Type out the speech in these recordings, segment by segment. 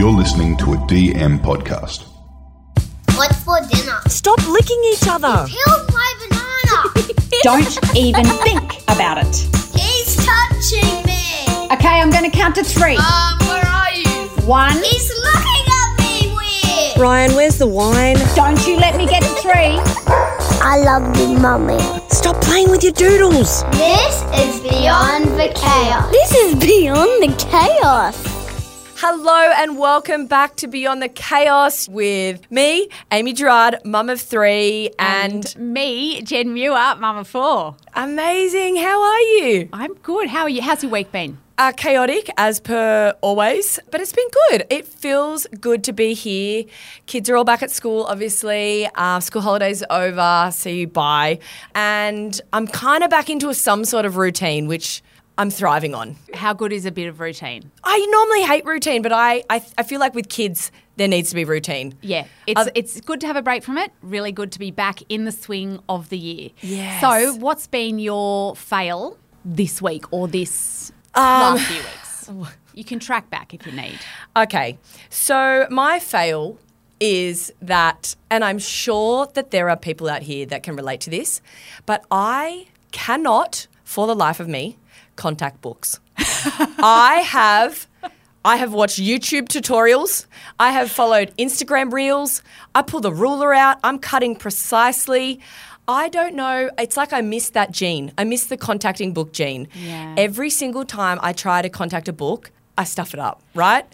You're listening to a DM podcast. What's for dinner? Stop licking each other. Peeled my banana. Don't even think about it. He's touching me. Okay, I'm going to count to three. Um, where are you? One. He's looking at me weird. Ryan, where's the wine? Don't you let me get to three. I love you, mummy. Stop playing with your doodles. This is beyond the chaos. This is beyond the chaos. Hello and welcome back to Beyond the Chaos with me, Amy Gerard, mum of three, and, me, Gen Muir, mum of Four. amazing. How are you? I'm good. How are you? How's your week been? Uh, chaotic as per always, but it's been good. It feels good to be here. Kids are all back at school, obviously. Uh, school holidays over, see you bye. And I'm kind of back into a, some sort of routine, which I'm thriving on. How good is a bit of routine? I normally hate routine, but I, I, I feel like with kids, there needs to be routine. Yeah, it's Uh, it's good to have a break from it. Really good to be back in the swing of the year. Yes. So, what's been your fail this week or this Um, last few weeks? You can track back if you need. Okay, so my fail is that, and I'm sure that there are people out here that can relate to this, but I cannot, for the life of me, contact books. I have. I have watched YouTube tutorials. I have followed Instagram reels. I pull the ruler out. I'm cutting precisely. I don't know. It's like I miss that gene. I miss the contacting book gene. Yeah. Every single time I try to contact a book, I stuff it up, right?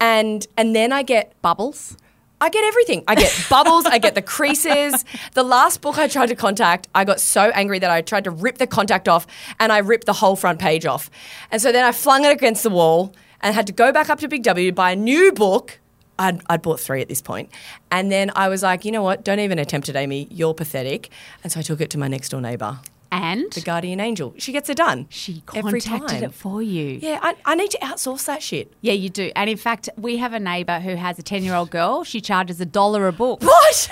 And and then I get Bubbles. I get everything. I get bubbles, I get the creases. The last book I tried to contact, I got so angry that I tried to rip the contact off and I ripped the whole front page off. And so then I flung it against the wall and had to go back up to Big W, buy a new book. I'd, I'd bought three at this point. And then I was like, you know what? Don't even attempt it, Amy. You're pathetic. And so I took it to my next door neighbour, And the guardian angel. She gets it done. she every contacted time. it for you. Yeah, I, I need to outsource that shit. Yeah, you do. And in fact, we have a neighbour who has a 10 year old girl. She charges a dollar a book. What?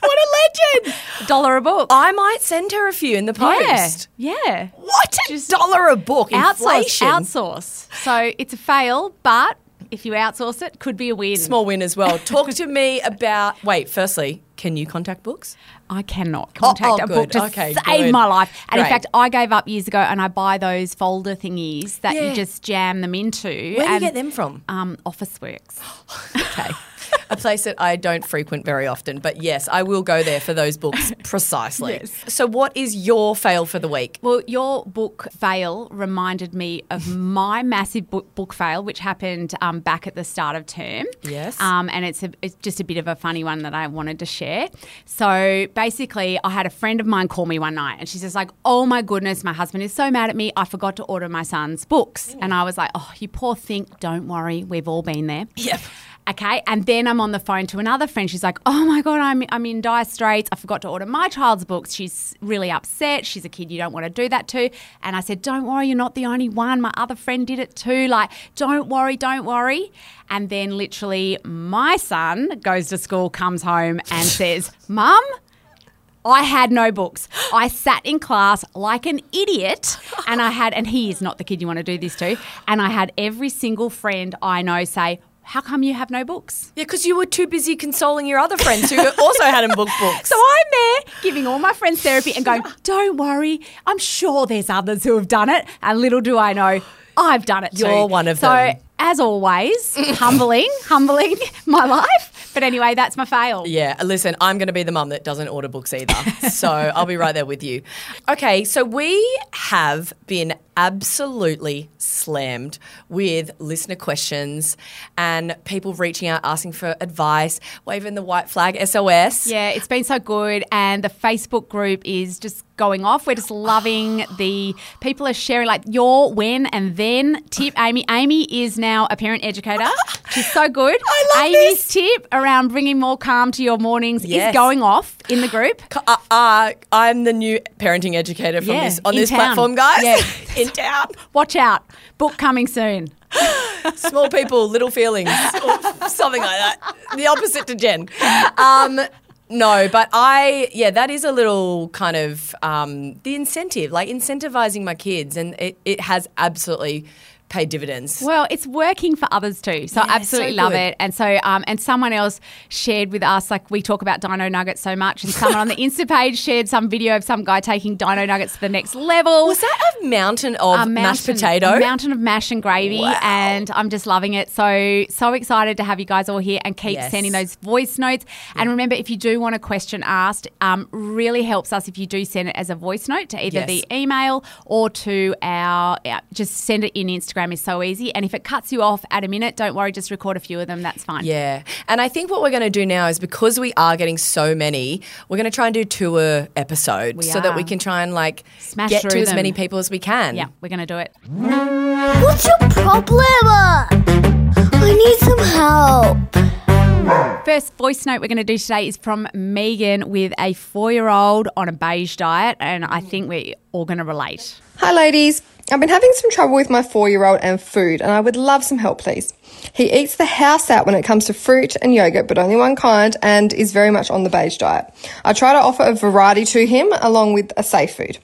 what a legend! dollar a book. I might send her a few in the post. Yeah. Yeah. What? A dollar a book? Outsource. Inflation. Outsource. So it's a fail, but if you outsource it, could be a win. Small win as well. Talk to me about. Wait, firstly, can you contact books? I cannot contact oh, a book to Okay, save good. my life. And in fact, I gave up years ago and I buy those folder thingies that Yeah. you just jam them into. Where do you get them from? Um, Officeworks. Okay. a place that I don't frequent very often, but yes, I will go there for those books precisely. So, what is your fail for the week? Well, your book fail reminded me of my massive book, book fail, which happened um, back at the start of term. Yes. Um, and it's, a, it's just a bit of a funny one that I wanted to share. So basically, I had a friend of mine call me one night and she's says, like, oh my goodness, my husband is so mad at me. I forgot to order my son's books. And I was like, oh, you poor think. Don't worry. We've all been there. Yep. Okay, and then I'm on the phone to another friend. She's like, "Oh my god, I'm I'm in dire straits. I forgot to order my child's books. She's really upset. She's a kid you don't want to do that to." And I said, "Don't worry, you're not the only one. My other friend did it too. Like, don't worry, don't worry." And then literally, my son goes to school, comes home, and says, "Mum." I had no books. I sat in class like an idiot, and I had, and he is not the kid you want to do this to. And I had every single friend I know say, How come you have no books? Yeah, because you were too busy consoling your other friends who also hadn't booked books. So I'm there giving all my friends therapy and going, Don't worry, I'm sure there's others who have done it. And little do I know, I've done it too. You're one of so, them. So, as always, humbling, humbling my life. But anyway, that's my fail. Yeah, listen, I'm going to be the mum that doesn't order books either. so I'll be right there with you. Okay, so we have been absolutely slammed with listener questions and people reaching out asking for advice, waving the white flag SOS. Yeah, it's been so good. And the Facebook group is just going off. We're just loving the people are sharing like your when and then tip. Amy, Amy is now a parent educator. She's so good. I love Amy's this. tip around bringing more calm to your mornings Yes. is going off in the group. Uh, uh, I'm the new parenting educator from Yeah, this on this town. platform, guys. Yeah. in town. Watch out. Book coming soon. Small people, little feelings, or something like that. The opposite to Gen. Um, no, but I, yeah, that is a little kind of um, the incentive, like incentivizing my kids, and it, it has absolutely pay dividends. Well, it's working for others too, so I absolutely so love it. And so, um, and someone else shared with us, like we talk about Dino Nuggets so much, and someone on the Insta page shared some video of some guy taking Dino Nuggets to the next level. Was that a mountain of a mashed mountain- potato? a mountain of mash and gravy, Wow. and I'm just loving it. So so excited to have you guys all here and keep Yes. sending those voice notes. And remember, if you do want a question asked, um, really helps us if you do send it as a voice note to either Yes. the email or to our yeah, just send it in Instagram is so easy. And if it cuts you off at a minute, don't worry, just record a few of them. That's fine. Yeah. And I think what we're going to do now is because we are getting so many, we're going to try and do tour episodes We so that we can try and like Smash get to through as many people as we can. Yeah, we're gonna do it. What's your problem? I need some help. First voice note we're going to do today is from Megan with a four year old on a beige diet, and I think we're all going to relate. Hi, ladies. I've been having some trouble with my four year old and food, and I would love some help, please. He eats the house out when it comes to fruit and yogurt, but only one kind, and is very much on the beige diet. I try to offer a variety to him along with a safe food.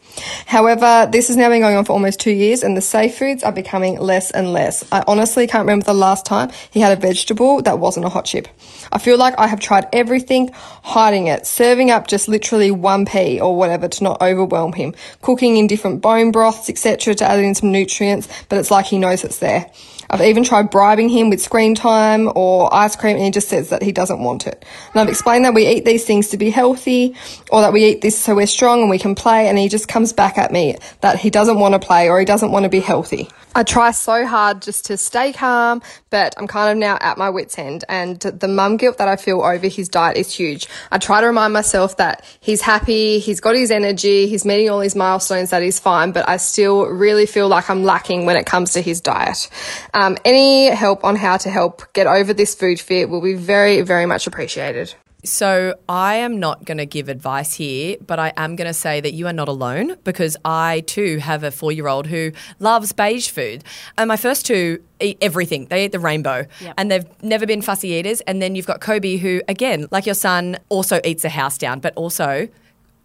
However, this has now been going on for almost two years, and the safe foods are becoming less and less. I honestly can't remember the last time he had a vegetable that wasn't a hot chip. I feel like I have tried everything, hiding it, serving up just literally one pea or whatever to not overwhelm him, cooking in different bone broths, etc., to add in some nutrients, but it's like he knows it's there. I've even tried bribing him with screen time or ice cream, and he just says that he doesn't want it. And I've explained that we eat these things to be healthy, or that we eat this so we're strong and we can play, and he just comes back at me that he doesn't want to play or he doesn't want to be healthy. I try so hard just to stay calm, but I'm kind of now at my wits' end, and the mum guilt that I feel over his diet is huge. I try to remind myself that he's happy, he's got his energy, he's meeting all his milestones, that he's fine, but I still really feel like I'm lacking when it comes to his diet. Um, any help on how to help get over this food fear will be very, very much appreciated. So I am not going to give advice here, but I am going to say that you are not alone because I too have a four year old who loves beige food. And my first two eat everything. They eat the rainbow Yep. and they've never been fussy eaters. And then you've got Kobe who, again, like your son, also eats the house down, but also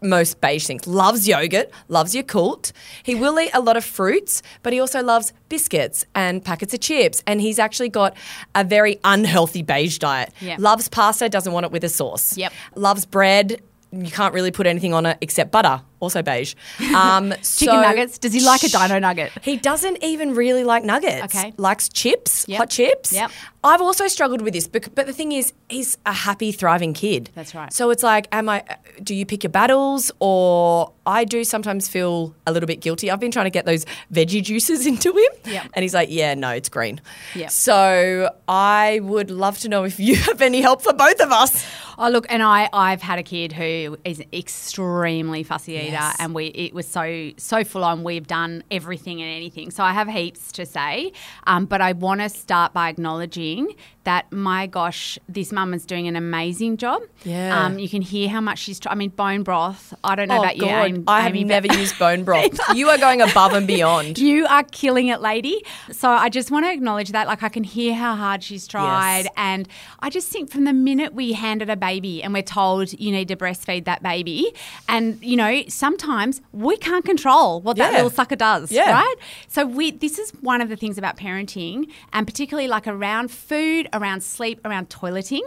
most beige things. Loves yogurt, loves Yakult. He will eat a lot of fruits, but he also loves biscuits and packets of chips. And he's actually got a very unhealthy beige diet. Yeah. Loves pasta, doesn't want it with a sauce. Yep. Loves bread. You can't really put anything on it except butter, also beige. Um, Chicken so- nuggets. Does he like a dino nugget? He doesn't even really like nuggets. Okay. Likes chips, Yep. hot chips. Yep. I've also struggled with this, bec- but the thing is, he's a happy, thriving kid. That's right. So it's like, am I? Do you pick your battles, or I do sometimes feel a little bit guilty. I've been trying to get those veggie juices into him, Yep. and he's like, "Yeah, no, it's green." Yep. So I would love to know if you have any help for both of us. Oh look, and I I've had a kid who is an extremely fussy eater, Yes. and we it was so so full on. We've done everything and anything, so I have heaps to say. Um, but I want to start by acknowledging that my gosh, this mum is doing an amazing job. Yeah. Um, you can hear how much she's. Tr- I mean, bone broth. I don't know Oh about you, God, Amy, I have Amy, never used bone broth. you are going above and beyond. You are killing it, lady. So I just want to acknowledge that. Like, I can hear how hard she's tried. Yes. And I just think from the minute we handed a baby and we're told you need to breastfeed that baby, and, you know, sometimes we can't control what that little sucker does, Yeah. right? So we, this is one of the things about parenting, and particularly like around food, around sleep, around toileting.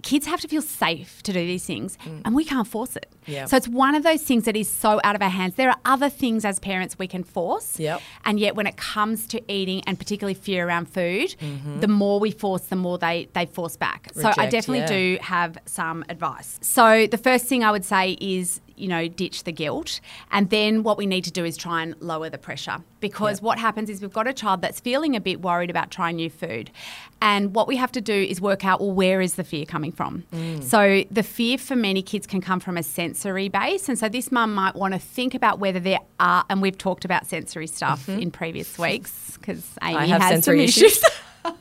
Kids have to feel safe to do these things, and we can't force it. Mm. Yeah. So it's one of those things that is so out of our hands. There are other things as parents we can force. Yep. And yet, when it comes to eating and particularly fear around food, the more we force, the more they, they force back. so I Mm-hmm. Definitely yeah. do have some advice. So the first thing I would say is, you know, ditch the guilt. And then what we need to do is try and lower the pressure. Because what happens is we've got a child that's feeling a bit worried about trying new food. And what we have to do is work out, well, where is the fear coming from? Mm. So the fear for many kids can come from a sensory base. And so this mum might want to think about whether there are, and we've talked about sensory stuff in previous weeks because Amy Mm-hmm. I have has sensory some issues. issues.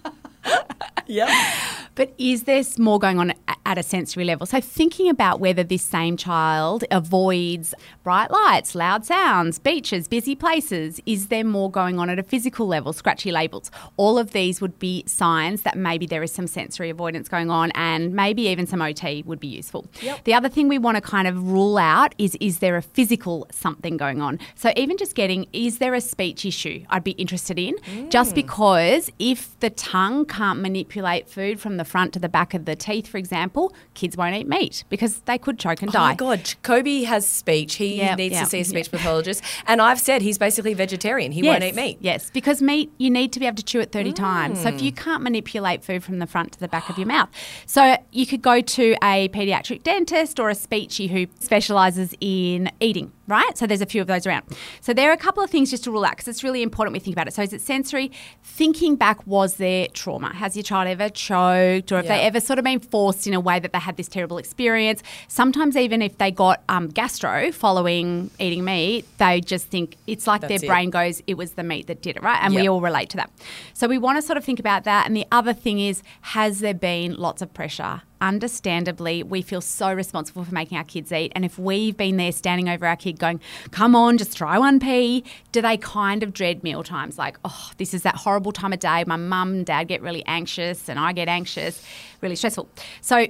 yeah. But is there more going on at a sensory level. So thinking about whether this same child avoids bright lights, loud sounds, beaches, busy places, is there more going on at a physical level, scratchy labels? All of these would be signs that maybe there is some sensory avoidance going on and maybe even some OT would be useful. The other thing we want to kind of rule out is is there a physical something going on? So even just getting is there a speech issue? I'd be interested in just mm. because if the tongue can't manipulate food from the front to the back of the teeth, for example, kids won't eat meat because they could choke and oh die. Oh die. my God, Kobe has speech. He Yep, needs yep, to see a speech yep. pathologist. And I've said he's basically vegetarian. He won't eat meat. Yes, because meat you need to be able to chew it 30 mm. times. So if you can't manipulate food from the front to the back of your mouth. So you could go to a pediatric dentist or a speechy who specializes in eating, right? So there's a few of those around. So there are a couple of things just to rule out because it's really important we think about it. So is it sensory? Thinking back, was there trauma? Has your child ever choked or have they ever sort of been forced in a way that they had this terrible experience? Sometimes even if they got um, gastro following eating meat, they just think it's like That's their it. brain goes, it was the meat that did it, right? And we all relate to that. So we want to sort of think about that. And the other thing is, has there been lots of pressure? Understandably, we feel so responsible for making our kids eat. And if we've been there standing over our kid going, come on, just try one pea, do they kind of dread meal times? Like, oh, this is that horrible time of day. My mum and dad get really anxious and I get anxious, really stressful. So,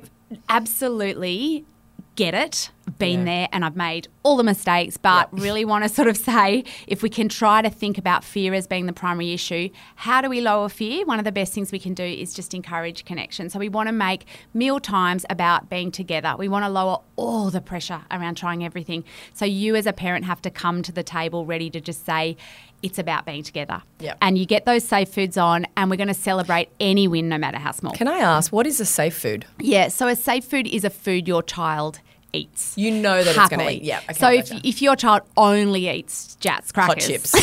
absolutely get it, been Yeah. there, and I've made all the mistakes, but really want to sort of say if we can try to think about fear as being the primary issue, how do we lower fear? One of the best things we can do is just encourage connection. So we want to make meal times about being together. We want to lower all the pressure around trying everything. So you as a parent have to come to the table ready to just say, it's about being together. Yep. And you get those safe foods on, and we're going to celebrate any win, no matter how small. Can I ask, what is a safe food? Yeah, so a safe food is a food your child eats. You know that it's going to eat. Yeah. Okay, so if, gotcha. if your child only eats Jatz hot crackers, chips.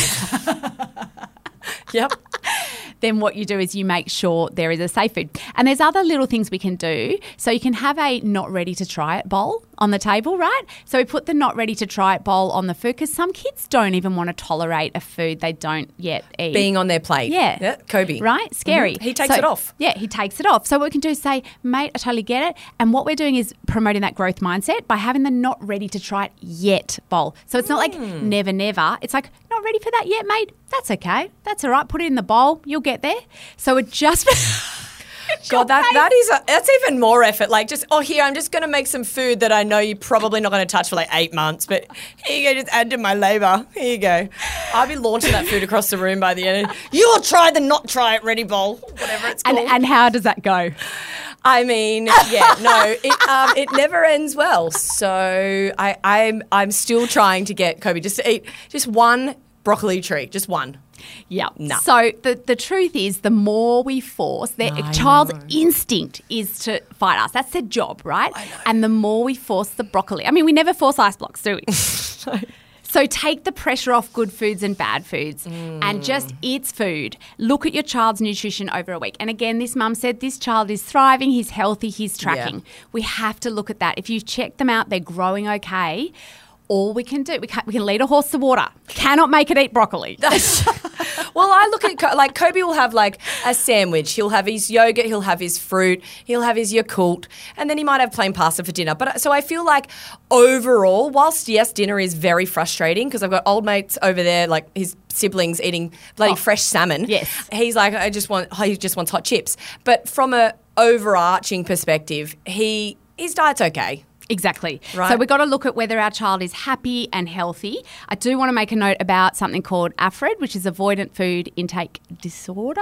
yep. then what you do is you make sure there is a safe food. And there's other little things we can do. So you can have a not ready to try it bowl on the table, right? So we put the not ready to try it bowl on the food because some kids don't even want to tolerate a food they don't yet eat. Being on their plate. Yeah. Kobe. Right? Scary. Mhm. He takes So- it off. Yeah, he takes it off. So what we can do is say, mate, I totally get it. And what we're doing is promoting that growth mindset by having the not ready to try it yet bowl. So it's not like Hmm. never, never. It's like, not ready for that yet, mate. That's okay. That's all right. Put it in the bowl. You'll get there. So it just God, that, that is a, that's even more effort. Like just oh here, I'm just going to make some food that I know you're probably not going to touch for like eight months, but here you go, just add to my labour. Here you go. I'll be launching that food across the room by the end. You'll try the not try it ready bowl, whatever it's and, called. and how does that go? I mean, yeah, no, it, um, it never ends well. So I, I'm I'm still trying to get Kobe just to eat just one broccoli tree, just one. Yeah. No. So the, the truth is, the more we force, their child's instinct is to fight us. That's their job, right? And the more we force the broccoli, I mean, we never force ice blocks, do we? So take the pressure off good foods and bad foods and just eats food. Look at your child's nutrition over a week. And again, this mum said this child is thriving, he's healthy, he's tracking. We have to look at that. If you check them out, they're growing okay. All we can do, we can, we can lead a horse to water. Cannot make it eat broccoli. Well, I look at like Kobe will have like a sandwich. He'll have his yogurt. He'll have his fruit. He'll have his Yakult, and then he might have plain pasta for dinner. But uh, so I feel like overall, whilst yes, dinner is very frustrating because I've got old mates over there, like his siblings eating bloody fresh salmon. Oh. Yes. he's like I just want he just wants hot chips. But from a overarching perspective, he his diet's okay. Exactly. Right. So we've got to look at whether our child is happy and healthy. I do want to make a note about something called AFRID, which is Avoidant Food Intake Disorder.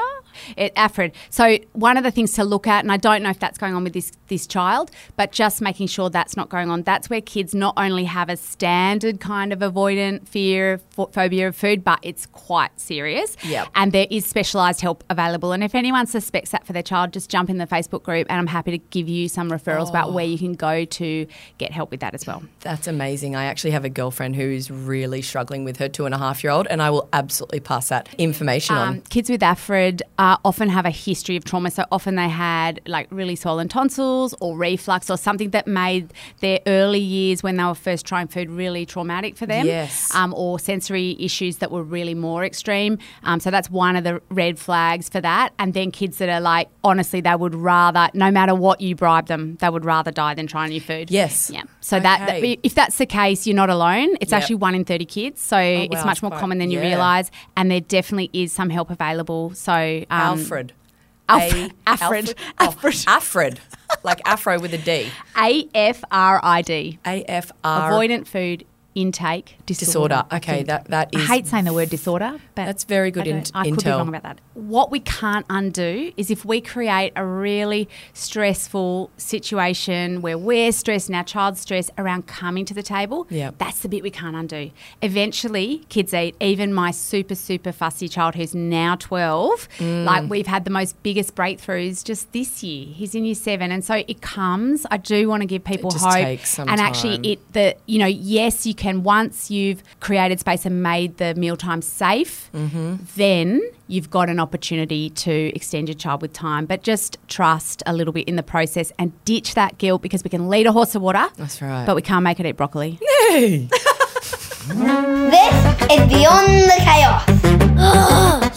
It, AFRID. So one of the things to look at, and I don't know if that's going on with this this child, but just making sure that's not going on. That's where kids not only have a standard kind of avoidant fear, pho- phobia of food, but it's quite serious. Yep. And there is specialised help available. And if anyone suspects that for their child, just jump in the Facebook group, and I'm happy to give you some referrals about oh. where you can go to get help with that as well. That's amazing. I actually have a girlfriend who's really struggling with her two and a half year old, and I will absolutely pass that information Um, on. kids with AFRID uh, often have a history of trauma. So often they had like really swollen tonsils or reflux or something that made their early years when they were first trying food really traumatic for them. Yes. Um, or sensory issues that were really more extreme. Um, so that's one of the red flags for that. And then kids that are like, honestly, they would rather, no matter what you bribe them, they would rather die than try new food. Yes. Yeah. So that, that if that's the case, you're not alone. It's Yep. actually one in 30 kids. So it's wow, much more quite- common than you yeah. realise and there definitely is some help available. So um, Alfred. Alfred. A- Alfred. Oh, Alfred. Alfred. Like Afro with a D. A F R I D. A F R. Avoidant food intake disorder. Disorder. Okay, that- that I hate saying the word disorder, but That's very good I, int- I could be intel. wrong about that. What we can't undo is if we create a really stressful situation where we're stressed and our child's stressed around coming to the table. Yep. That's the bit we can't undo. Eventually, kids eat. Even my super super fussy child who's now twelve, Mm. like we've had the most biggest breakthroughs just this year. He's in year seven, and so it comes. I do want to give people hope, and actually it the you know yes you can once you've created space and made the mealtime safe Mm-hmm. then you've got an opportunity to extend your child with time but just trust a little bit in the process and ditch that guilt because we can lead a horse to water That's right. but we can't make it eat broccoli This is Beyond the Chaos.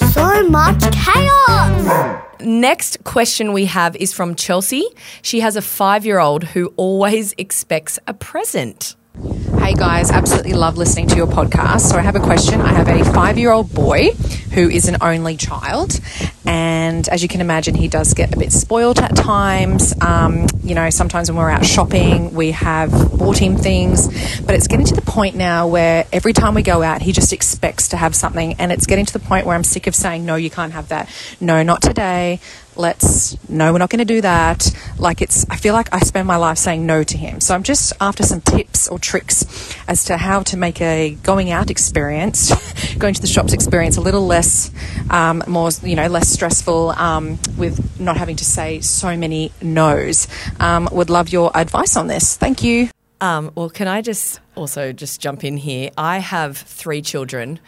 so much chaos. Next question we have is from Chelsea. She has a five year old who always expects a present. Hey guys, absolutely love listening to your podcast. So I have a question. I have a five year old boy who is an only child. And as you can imagine, he does get a bit spoiled at times. Um, you know, sometimes when we're out shopping, we have bought him things. But it's getting to the point now where every time we go out, he just expects to have something. And it's getting to the point where I'm sick of saying, no, you can't have that. No, not today let's no we're not going to do that. Like it's i feel like i spend my life saying no to him. So i'm just after some tips or tricks as to how to make a going out experience going to the shops experience a little less um, more you know less stressful um, with not having to say so many no's. Um, would love your advice on this. Thank you. Um, well, can I just also just jump in here? I have three children,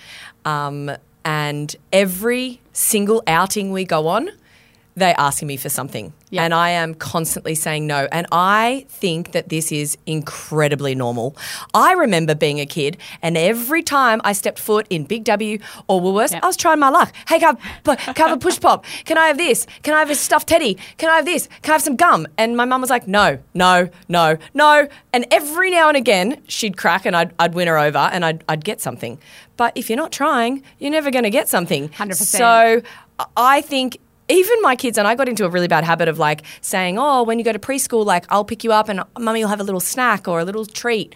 um, and every single outing we go on, they're asking me for something. Yeah. And I am constantly saying no. And I think that this is incredibly normal. I remember being a kid, and every time I stepped foot in Big W or Woolworths, Yeah. I was trying my luck. Hey, can I, can I have a push pop? Can I have this? Can I have a stuffed teddy? Can I have this? Can I have some gum? And my mum was like, no, no, no, no. And every now and again, she'd crack and I'd, I'd win her over and I'd, I'd get something. But if you're not trying, you're never going to get something. 100%. So I think even my kids, and I got into a really bad habit of like saying, oh, when you go to preschool, like I'll pick you up and mummy will have a little snack or a little treat.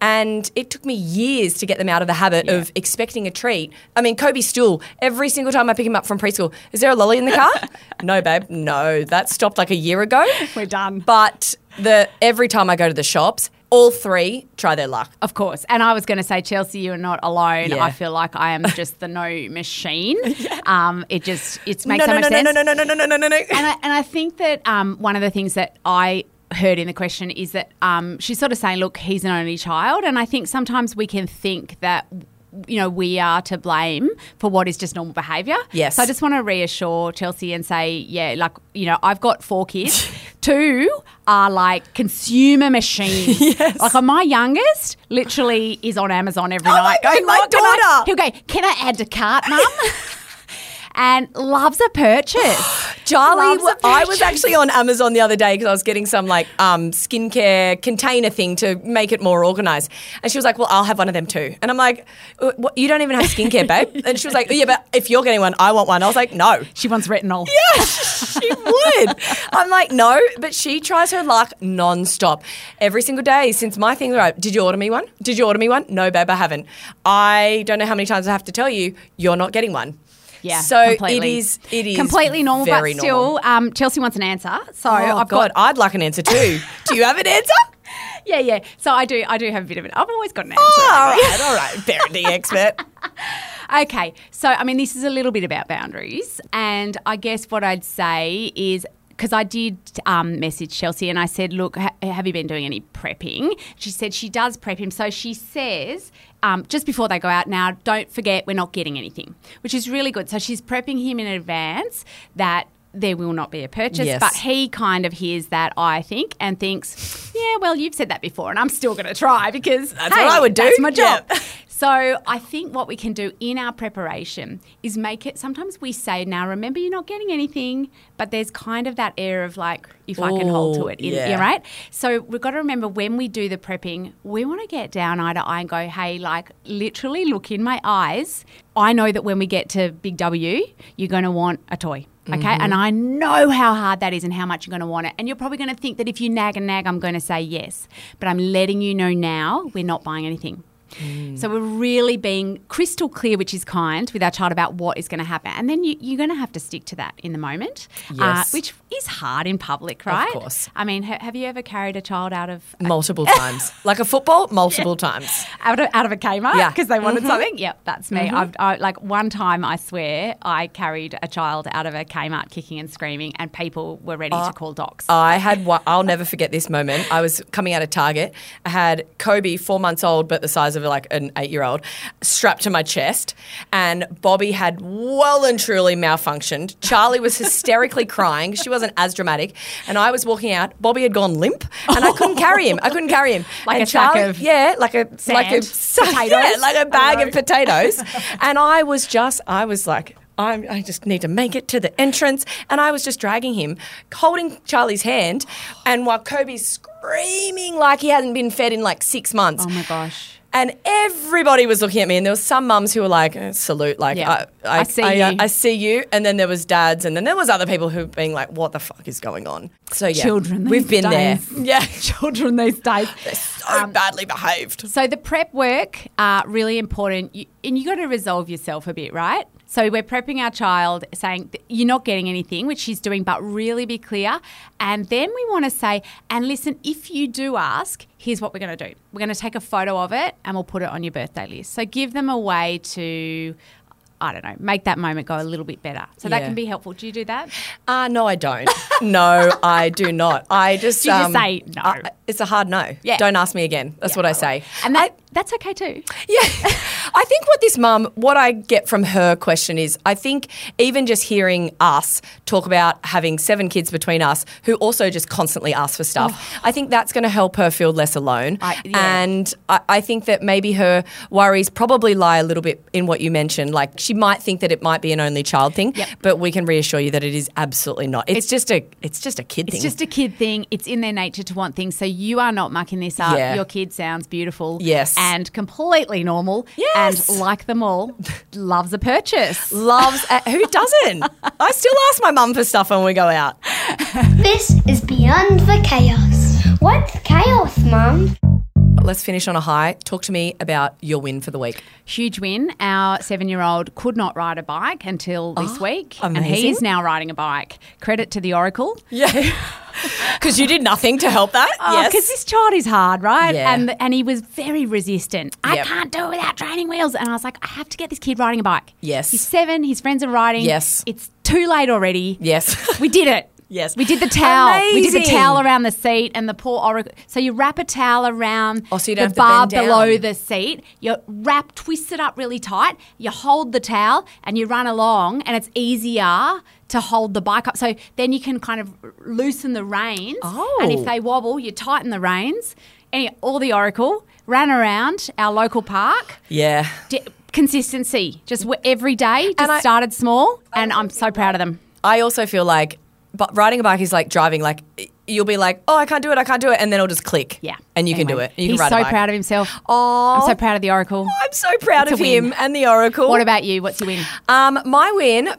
And it took me years to get them out of the habit of expecting a treat. I mean, Kobe Stool, every single time I pick him up from preschool, is there a lolly in the car? no, babe, no. That stopped like a year ago. We're done. But the every time I go to the shops, all three try their luck. Of course. And I was going to say, Chelsea, you are not alone. Yeah. I feel like I am just the no machine. um, it just it makes no, so no, much no, sense. no, no, no, no, no, no, no, no, no. and I, and I think that um, one of the things that I heard in the question is that um, she's sort of saying, look, he's an only child. And I think sometimes we can think that. You know, we are to blame for what is just normal behaviour. Yes. So I just want to reassure Chelsea and say, yeah, like, you know, I've got four kids. Two are like consumer machines. yes. Like my youngest literally is on Amazon every Oh night. God, going, my "What can I-" daughter. He'll go, can I add to cart, mum? and loves a purchase. Charlie, I was actually on Amazon the other day because I was getting some like um, skincare container thing to make it more organized. And she was like, Well, I'll have one of them too. And I'm like, "Uh, what, You don't even have skincare, babe? And she was like, Yeah, but if you're getting one, I want one. I was like, No. She wants retinol. Yeah, she would. I'm like, No, but she tries her luck non-stop. Every single day since my thing, right? Did you order me one? Did you order me one? No, babe, I haven't. I don't know how many times I have to tell you, you're not getting one. Yeah. So completely. it is. It is completely normal, but still, normal. um, Chelsea wants an answer. So Oh I've God, got I'd like an answer too. Do you have an answer? yeah, yeah. So I do, I do have a bit of it. I've always got an answer. all right, all right, parenting expert. Okay, so I mean, this is a little bit about boundaries, and I guess what I'd say is because I did um, message Chelsea and I said, look, ha- have you been doing any prepping? She said she does prep him. So she says um, just before they go out now, don't forget we're not getting anything, which is really good. So she's prepping him in advance that there will not be a purchase. Yes. But he kind of hears that, I think, and thinks, yeah, well, you've said that before, and I'm still going to try because That's hey, what I would do. That's my job. Yeah. So I think what we can do in our preparation is make it. Sometimes we say, "Now remember, you're not getting anything," but there's kind of that air of like, "If I can hold to it," in, yeah. yeah, right. So we've got to remember when we do the prepping, we want to get down eye to eye and go, "Hey, like literally look in my eyes. I know that when we get to Big W, you're going to want a toy." Okay, Mm-hmm. and I know how hard that is and how much you're going to want it. And you're probably going to think that if you nag and nag, I'm going to say yes. But I'm letting you know now we're not buying anything. Mm. So we're really being crystal clear, which is kind, with our child about what is going to happen, and then you, you're going to have to stick to that in the moment, uh, which is hard in public, right? Of course. I mean, ha- have you ever carried a child out of A- Multiple times. Like a football, multiple times. out of, out of a Kmart Yeah. because they wanted something? Yep, that's me. I've, I, like one time, I swear, I carried a child out of a Kmart kicking and screaming, and people were ready to call docs. I had one, I'll never forget this moment. I was coming out of Target. I had Kobe, four months old, but the size of like an eight year old, strapped to my chest. And Bobby had well and truly malfunctioned. Charlie was hysterically crying. She wasn't as dramatic. And I was walking out. Bobby had gone limp and I couldn't carry him. I couldn't carry him. Like and a sack of Yeah, like a like a sand? potatoes. Yeah, like a bag of potatoes. and I was just, I was like, I'm, I just need to make it to the entrance. And I was just dragging him, holding Charlie's hand. And while Kobe's screaming like he hadn't been fed in like six months. oh my gosh. And everybody was looking at me, and there was some mums who were like, "Uh, "Salute, like Yeah. I, I see I, uh, you. I see you." And then there was dads, and then there was other people who were being like, "What the fuck is going on?" So yeah, Children we've these been days. there. Yeah, Children these days. so badly behaved. So the prep work uh, really important, you, and you got to resolve yourself a bit, right? So we're prepping our child, saying you're not getting anything, which she's doing, but really be clear. And then we want to say, and listen, if you do ask, here's what we're going to do. We're going to take a photo of it, and we'll put it on your birthday list. So give them a way to. I don't know, make that moment go a little bit better. So that can be helpful. Do you do that? Uh, no, I don't. no, I do not. I just Do you just um, say no? I- it's a hard no. Yeah. Don't ask me again. That's what I say. And that, that's okay too. Yeah. I think what this mum, what I get from her question is I think even just hearing us talk about having seven kids between us who also just constantly ask for stuff, oh. I think that's going to help her feel less alone. Oh. I- yeah. And I, I think that maybe her worries probably lie a little bit in what you mentioned. Like she might think that it might be an only child thing, Yep. but we can reassure you that it is absolutely not. It's, just a it's just a kid It's thing. It's just a kid thing. It's in their nature to want things. So you are not mucking this up. Yeah. Your kid sounds beautiful. Yes. And completely normal. Yes. And like them all, loves a purchase. Loves who doesn't? I still ask my mum for stuff when we go out. This is Beyond the Chaos. What's chaos, Mum? Let's finish on a high. Talk to me about your win for the week. Huge win. Our seven year old could not ride a bike until this oh, week. And Oh, he is now riding a bike. Credit to the Oracle. Yeah. Because you did nothing to help that. Because yes. Because this child is hard, right? Yeah. And and he was very resistant. I Yep. can't do it without training wheels. And I was like, I have to get this kid riding a bike. Yes. He's seven. His friends are riding. Yes. It's too late already. yes. We did it. Yes. We did the towel. We did the towel around the seat and the poor oracle. So you wrap a towel around Oh, so the don't have to bar below the seat. You wrap, twist it up really tight. You hold the towel and you run along, and it's easier to hold the bike up. So then you can kind of loosen the reins. Oh. And if oh. they wobble, you tighten the reins. Anyway, all the oracle ran around our local park. yeah. D- consistency, just every day. Just And I- started small, and I'm so proud of them. I also feel like but riding a bike is like driving. Like you'll be like, oh, I can't do it, I can't do it, and then it'll just click. Yeah. And you can do it. You He's can ride so a bike. proud of himself. Oh, I'm so proud of the Oracle. I'm so proud It's of win. him and the Oracle. What about you? What's your win? Um, my win,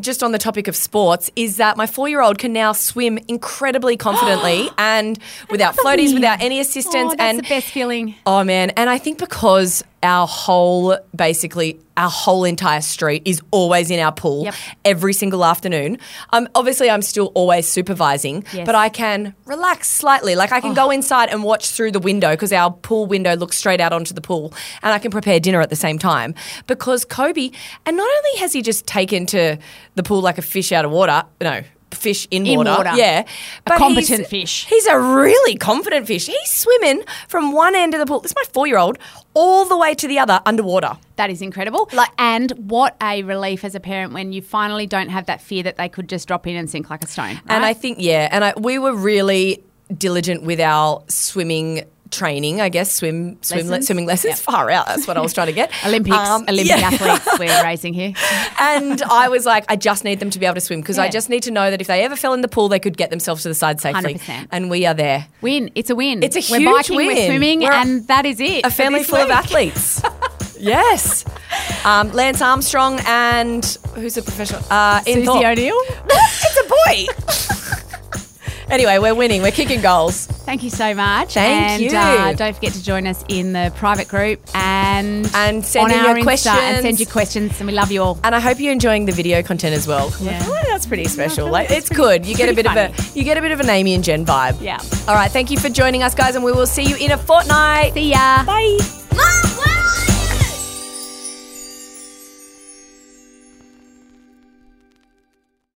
just on the topic of sports, is that my four year old can now swim incredibly confidently and without Another floaties, win. without any assistance. Oh, and the best feeling. Oh man, and I think because our whole basically our whole entire street is always in our pool Yep. every single afternoon. Um, obviously, I'm still always supervising, Yes. Oh. but I can relax slightly. Like I can go inside and watch through the window because our pool window looks straight out onto the pool, and I can prepare dinner at the same time. Because Kobe, and not only has he just taken to the pool like a fish out of water, no. Fish in, In water. water. Yeah. A competent fish. He's a really confident fish. He's swimming from one end of the pool. This is my four year old all the way to the other underwater. That is incredible. Like- and what a relief as a parent when you finally don't have that fear that they could just drop in and sink like a stone. And? I think, yeah, and I, we were really diligent with our swimming training, I guess, swim, swim le- swimming lessons. Far out. That's what I was trying to get. Olympics, Um, Olympic yeah. athletes we're raising here. and I was like, I just need them to be able to swim because I just need to know that if they ever fell in the pool, they could get themselves to the side safely. 100%. And we are there. Win. It's a win. It's a we're huge biking, win. We're swimming, We're a- and that is it. A family full of athletes. yes. Um, Lance Armstrong and who's a professional? Uh, Susie O'Neill. it's a boy. Anyway, we're winning. We're kicking goals. Thank you so much. Thank and, you. Uh, don't forget to join us in the private group and And send in our your Insta and questions. send your questions. And we love you all. And I hope you're enjoying the video content as well. Yeah. Like that's pretty special. Like it's good. You get a bit of a you get a bit of an Amy and Gen vibe. Yeah. All right. Thank you for joining us, guys, and we will see you in a fortnight. See ya. Bye.